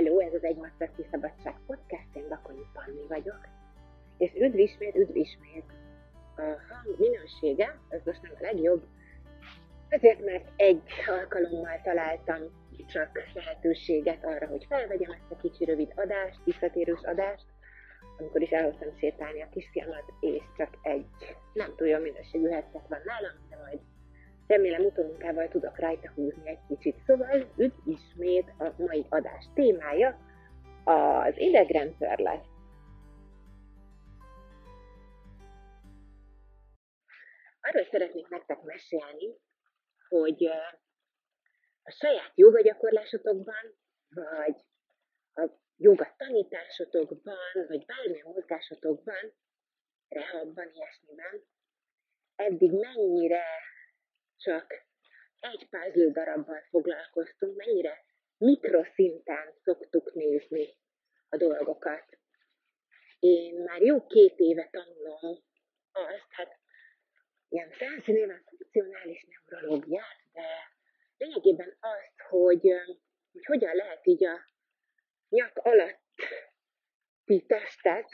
Hello, ez az Egy Szabadság Podcast, én Bakonyi Panni vagyok. És üdv ismét, üdv ismét. A hang minősége, ez most nem a legjobb, azért, mert egy alkalommal találtam csak lehetőséget arra, hogy felvegyem ezt a kicsi rövid adást, visszatérős adást, amikor is elhoztam sétálni a kisfiamat, és csak egy nem túl jó minőségű headset van nálam, de majd Remélem utómunkával tudok rajta húzni egy kicsit. Szóval üdv ismét a mai adás témája az idegrendszer lesz. Arról szeretnék nektek mesélni, hogy a saját jogagyakorlásotokban, vagy a joga tanításotokban, vagy bármilyen mozgásotokban, rehabban, ilyesmiben, eddig mennyire csak egy puzzle darabbal foglalkoztunk, mennyire mikroszinten szoktuk nézni a dolgokat. Én már jó két éve tanulom azt, hát ilyen felszínéven funkcionális neurológiát, de lényegében azt, hogy, hogy hogyan lehet így a nyak alatti testet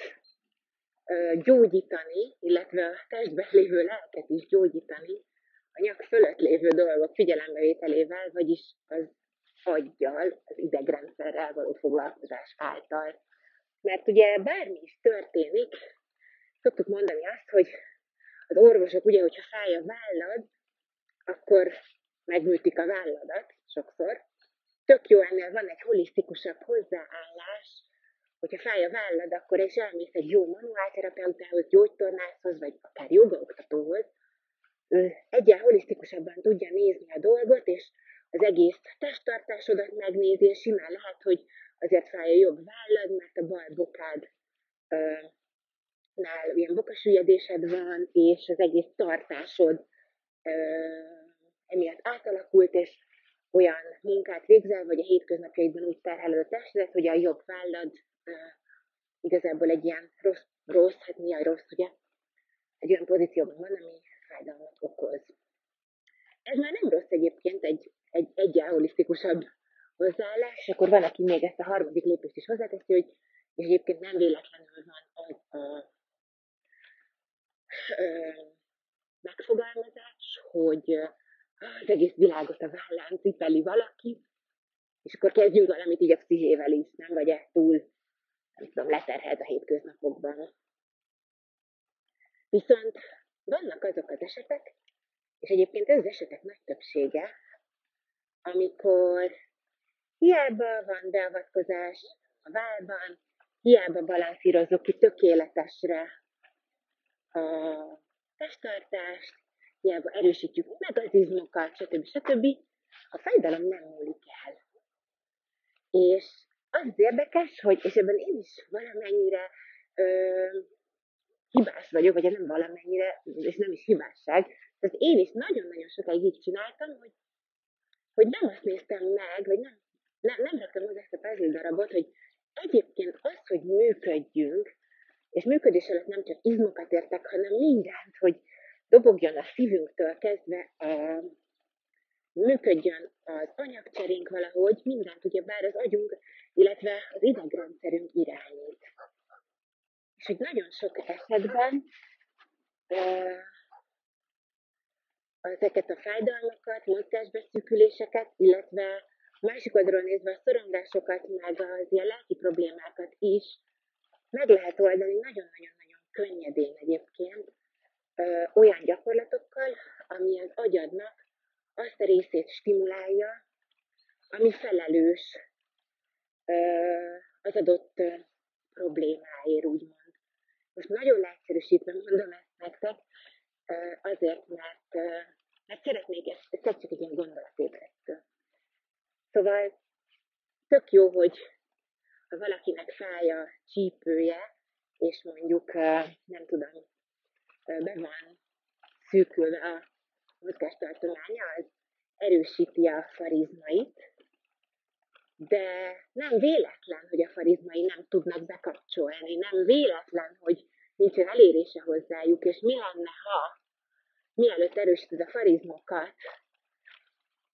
gyógyítani, illetve a testben lévő lelket is gyógyítani, a nyak fölött lévő dolgok figyelembevételével, vagyis az aggyal, az idegrendszerrel való foglalkozás által. Mert ugye bármi is történik, szoktuk mondani azt, hogy az orvosok ugye, hogyha fáj a vállad, akkor megműtik a válladat sokszor. Tök jó ennél van egy holisztikusabb hozzáállás, hogyha fáj a vállad, akkor és elmész egy jó manuálterapeutához, gyógytornászhoz, vagy akár jogaoktatóhoz, egyen holisztikusabban tudja nézni a dolgot, és az egész testtartásodat megnézi, és simán lehet, hogy azért fáj a jobb vállad, mert a bal bokád nál ilyen bokasüllyedésed van, és az egész tartásod emiatt átalakult, és olyan munkát végzel, vagy a hétköznapjaidban úgy terheled a testedet, hogy a jobb vállad igazából egy ilyen rossz, rossz, hát mi a rossz, ugye? Egy olyan pozícióban van, ami fájdalmat okoz. Ez már nem rossz egyébként, egy, egy egyen holisztikusabb hozzáállás, és akkor van, aki még ezt a harmadik lépést is hozzáteszi, hogy és egyébként nem véletlenül van az a ö, megfogalmazás, hogy az egész világot a vállán cipeli valaki, és akkor kezdjünk valamit így a pszichével is, nem vagy ezt túl, nem tudom, leterhelt a hétköznapokban. Viszont vannak azok az esetek, és egyébként ez az esetek nagy többsége, amikor hiába van beavatkozás a válban, hiába balanszírozzuk ki tökéletesre a testtartást, hiába erősítjük meg az izmokat, stb. stb. A fájdalom nem múlik el. És az érdekes, hogy, és ebben én is valamennyire ö, hibás vagyok, vagy nem valamennyire, és nem is hibásság. Tehát én is nagyon-nagyon sokáig így csináltam, hogy, hogy nem azt néztem meg, vagy nem, nem, nem raktam hozzá ezt a puzzle darabot, hogy egyébként az, hogy működjünk, és működés alatt nem csak izmokat értek, hanem mindent, hogy dobogjon a szívünktől kezdve, a, működjön az anyagcserénk valahogy, mindent ugye bár az agyunk, illetve az idegrendszerünk irányít. És hogy nagyon sok esetben ezeket a fájdalmakat, mozgásbeszűküléseket, illetve másik oldalról nézve a szorongásokat, meg az ilyen lelki problémákat is meg lehet oldani nagyon-nagyon-nagyon könnyedén egyébként olyan gyakorlatokkal, ami az agyadnak azt a részét stimulálja, ami felelős az adott problémáért, úgymond. Most nagyon leegyszerűsítve mondom ezt nektek, azért, mert, mert szeretnék ezt, ezt csak egy ilyen gondolatébresztő. Szóval tök jó, hogy ha valakinek fáj a csípője, és mondjuk, nem tudom, be van szűkülve a mozgástartománya, az erősíti a farizmait, de nem véletlen, hogy a farizmai nem tudnak bekapcsolni, nem véletlen, hogy nincsen elérése hozzájuk, és mi lenne, ha mielőtt erősíted a farizmokat,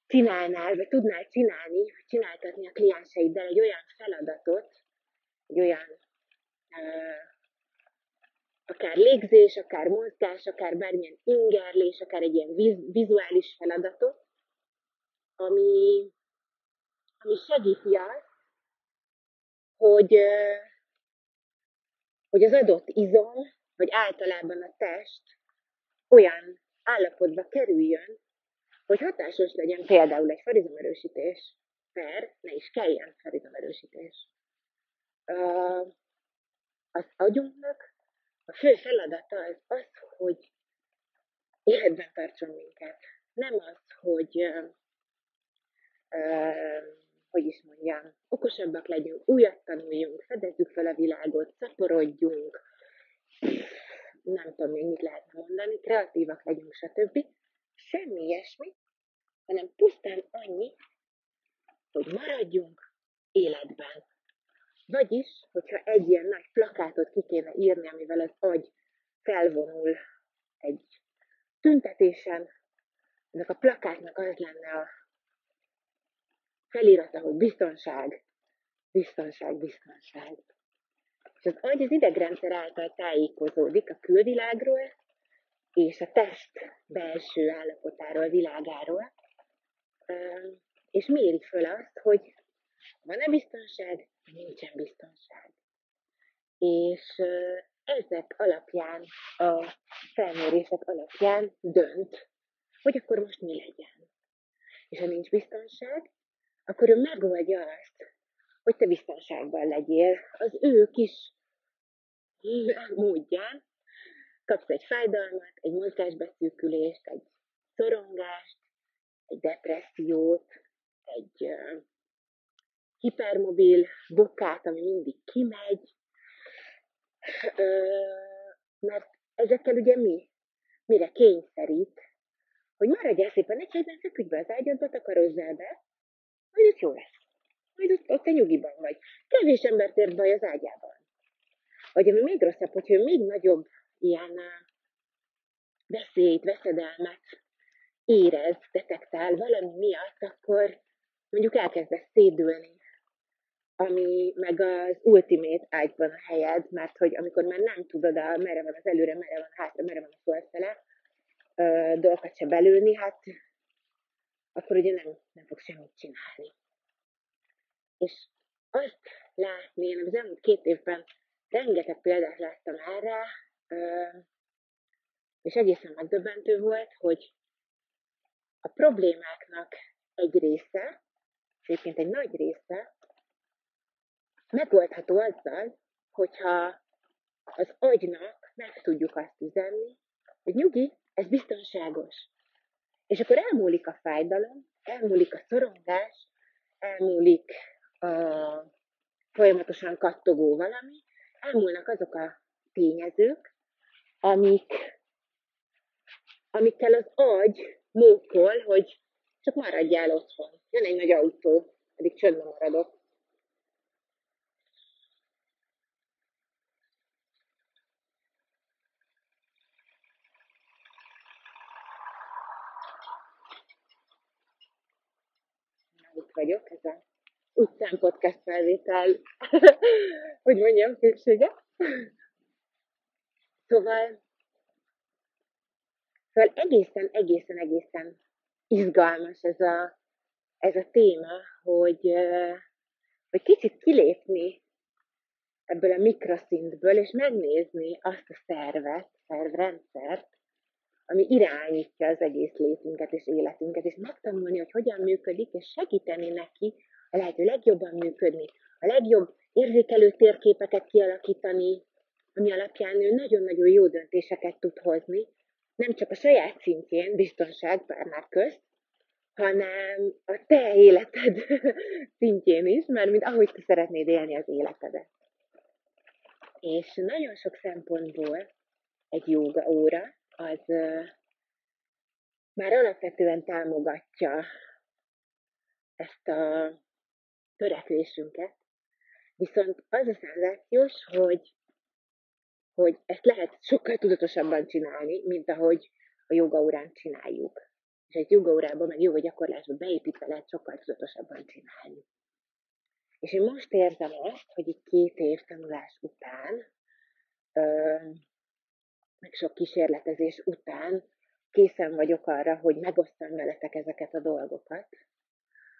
csinálnál, vagy tudnál csinálni, csináltatni a klienseiddel egy olyan feladatot, egy olyan uh, akár légzés, akár mozgás, akár bármilyen ingerlés, akár egy ilyen viz, vizuális feladatot, ami, ami segíti azt, hogy, hogy az adott izom, vagy általában a test olyan állapotba kerüljön, hogy hatásos legyen például egy farizomerősítés, per ne is kelljen farizomerősítés. Az agyunknak a fő feladata az az, hogy életben tartson minket. Nem az, hogy hogy is mondjam, okosabbak legyünk, újat tanuljunk, fedezzük fel a világot, szaporodjunk, nem tudom még mit lehetne mondani, kreatívak legyünk, stb. Semmi ilyesmi, hanem pusztán annyi, hogy maradjunk életben. Vagyis, hogyha egy ilyen nagy plakátot ki kéne írni, amivel az agy felvonul egy tüntetésen, ennek a plakátnak az lenne a felirata, hogy biztonság, biztonság, biztonság. És az agy az idegrendszer által tájékozódik a külvilágról és a test belső állapotáról, világáról, és méri föl azt, hogy van-e biztonság, nincsen biztonság. És ezek alapján, a felmérések alapján dönt, hogy akkor most mi legyen. És ha nincs biztonság, akkor ő megoldja azt, hogy te biztonságban legyél az ő kis módján. Kapsz egy fájdalmat, egy mozgásbeszűkülést, egy szorongást, egy depressziót, egy uh, hipermobil bokát, ami mindig kimegy, uh, mert ezekkel ugye mi? Mire kényszerít? Hogy maradjál szépen egy helyben, feküdj be az ágyadba, takarozzál be, majd ott jó lesz. Majd ott, ott a nyugiban vagy. Kevés embert ért baj az ágyában. Vagy ami még rosszabb, hogyha még nagyobb ilyen veszélyt, veszedelmet érez, detektál valami miatt, akkor mondjuk elkezdesz szédülni, ami meg az ultimate ágyban a helyed, mert hogy amikor már nem tudod, a, merre van az előre, merre van a hátra, merre van a fölfele, dolgokat se belőni, hát akkor ugye nem, nem fog semmit csinálni. És azt látni, én az elmúlt két évben rengeteg példát láttam erre, és egészen megdöbbentő volt, hogy a problémáknak egy része, és egyébként egy nagy része, megoldható azzal, hogyha az agynak meg tudjuk azt üzenni, hogy nyugi, ez biztonságos. És akkor elmúlik a fájdalom, elmúlik a szorongás, elmúlik a folyamatosan kattogó valami, elmúlnak azok a tényezők, amik, amikkel az agy mókol, hogy csak maradjál otthon. Jön egy nagy autó, pedig csöndben maradok. Vagyok, ez a utcán podcast felvétel, hogy mondjam, szépsége. Szóval, szóval egészen, egészen, egészen izgalmas ez a, ez a téma, hogy, hogy kicsit kilépni ebből a mikroszintből, és megnézni azt a szervet, szervrendszert, ami irányítja az egész létünket és életünket, és megtanulni, hogy hogyan működik, és segíteni neki a lehető legjobban működni, a legjobb érzékelő térképeket kialakítani, ami alapján ő nagyon-nagyon jó döntéseket tud hozni, nem csak a saját szintjén, biztonság, már közt, hanem a te életed szintjén is, mert mint ahogy te szeretnéd élni az életedet. És nagyon sok szempontból egy joga óra, az már alapvetően támogatja ezt a törekvésünket, viszont az a szenzációs, hogy, hogy ezt lehet sokkal tudatosabban csinálni, mint ahogy a joga órán csináljuk. és egy jogórába, meg jó gyakorlásba beépítve lehet sokkal tudatosabban csinálni. És én most érzem azt, hogy itt két év tanulás után, meg sok kísérletezés után készen vagyok arra, hogy megosztam veletek ezeket a dolgokat.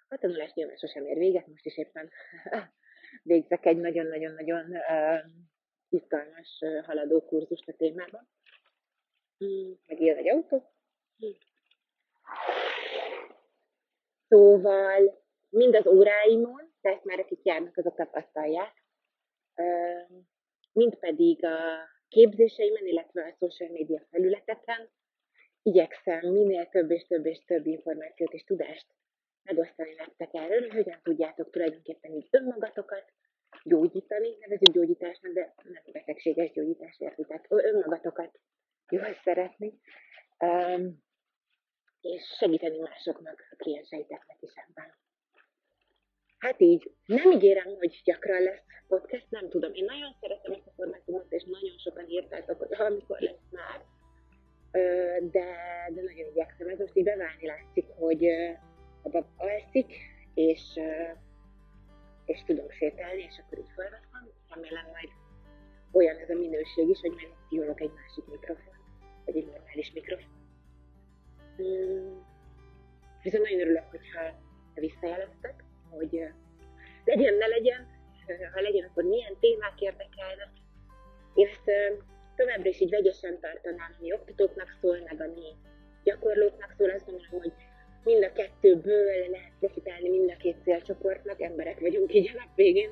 A tanulás nyilván sosem ér véget, most is éppen végzek egy nagyon-nagyon-nagyon izgalmas haladó kurzust a témában. Mm, meg jön egy autó. Mm. Szóval mind az óráimon, tehát már akik járnak, azok tapasztalják, uh, mind pedig a képzéseimen, illetve a social media felületeken. Igyekszem minél több és több és több információt és tudást megosztani nektek erről, hogy hogyan tudjátok tulajdonképpen így önmagatokat gyógyítani, nevezünk gyógyításnak, de nem betegséges gyógyítás, értitek, önmagatokat jól szeretni, és segíteni másoknak, a klienseiteknek is ebben. Hát így, nem ígérem, hogy gyakran lesz podcast, nem tudom. Én nagyon szeretem ezt a formátumot, és nagyon sokan írtátok, hogy amikor lesz már. De, de nagyon igyekszem. Ez most így beválni látszik, hogy a bab alszik, és, és tudom sétálni, és akkor így felveszem. Remélem majd olyan ez a minőség is, hogy majd kihozok egy másik mikrofon, vagy egy normális mikrofon. Viszont nagyon örülök, hogyha visszajeleztek, hogy legyen, ne legyen, ha legyen, akkor milyen témák érdekelnek. Én ezt továbbra is így vegyesen tartanám, ami oktatóknak szól, meg ami gyakorlóknak szól, azt gondolom, hogy mind a kettőből lehet profitálni mind a két célcsoportnak, emberek vagyunk így a nap végén,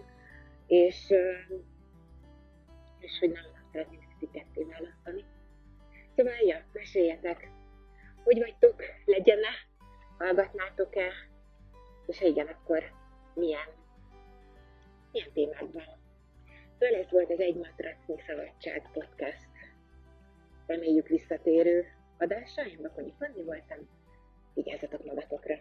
és, és hogy nem szeretnénk ezt ketté választani. Szóval, ja, meséljetek, hogy vagytok, legyen-e, hallgatnátok-e, és igen, akkor milyen, milyen témákban. Szóval ez volt az Egy Matracnyi Szabadság podcast. Reméljük visszatérő adása, én Bakonyi Fanni voltam, vigyázzatok magatokra!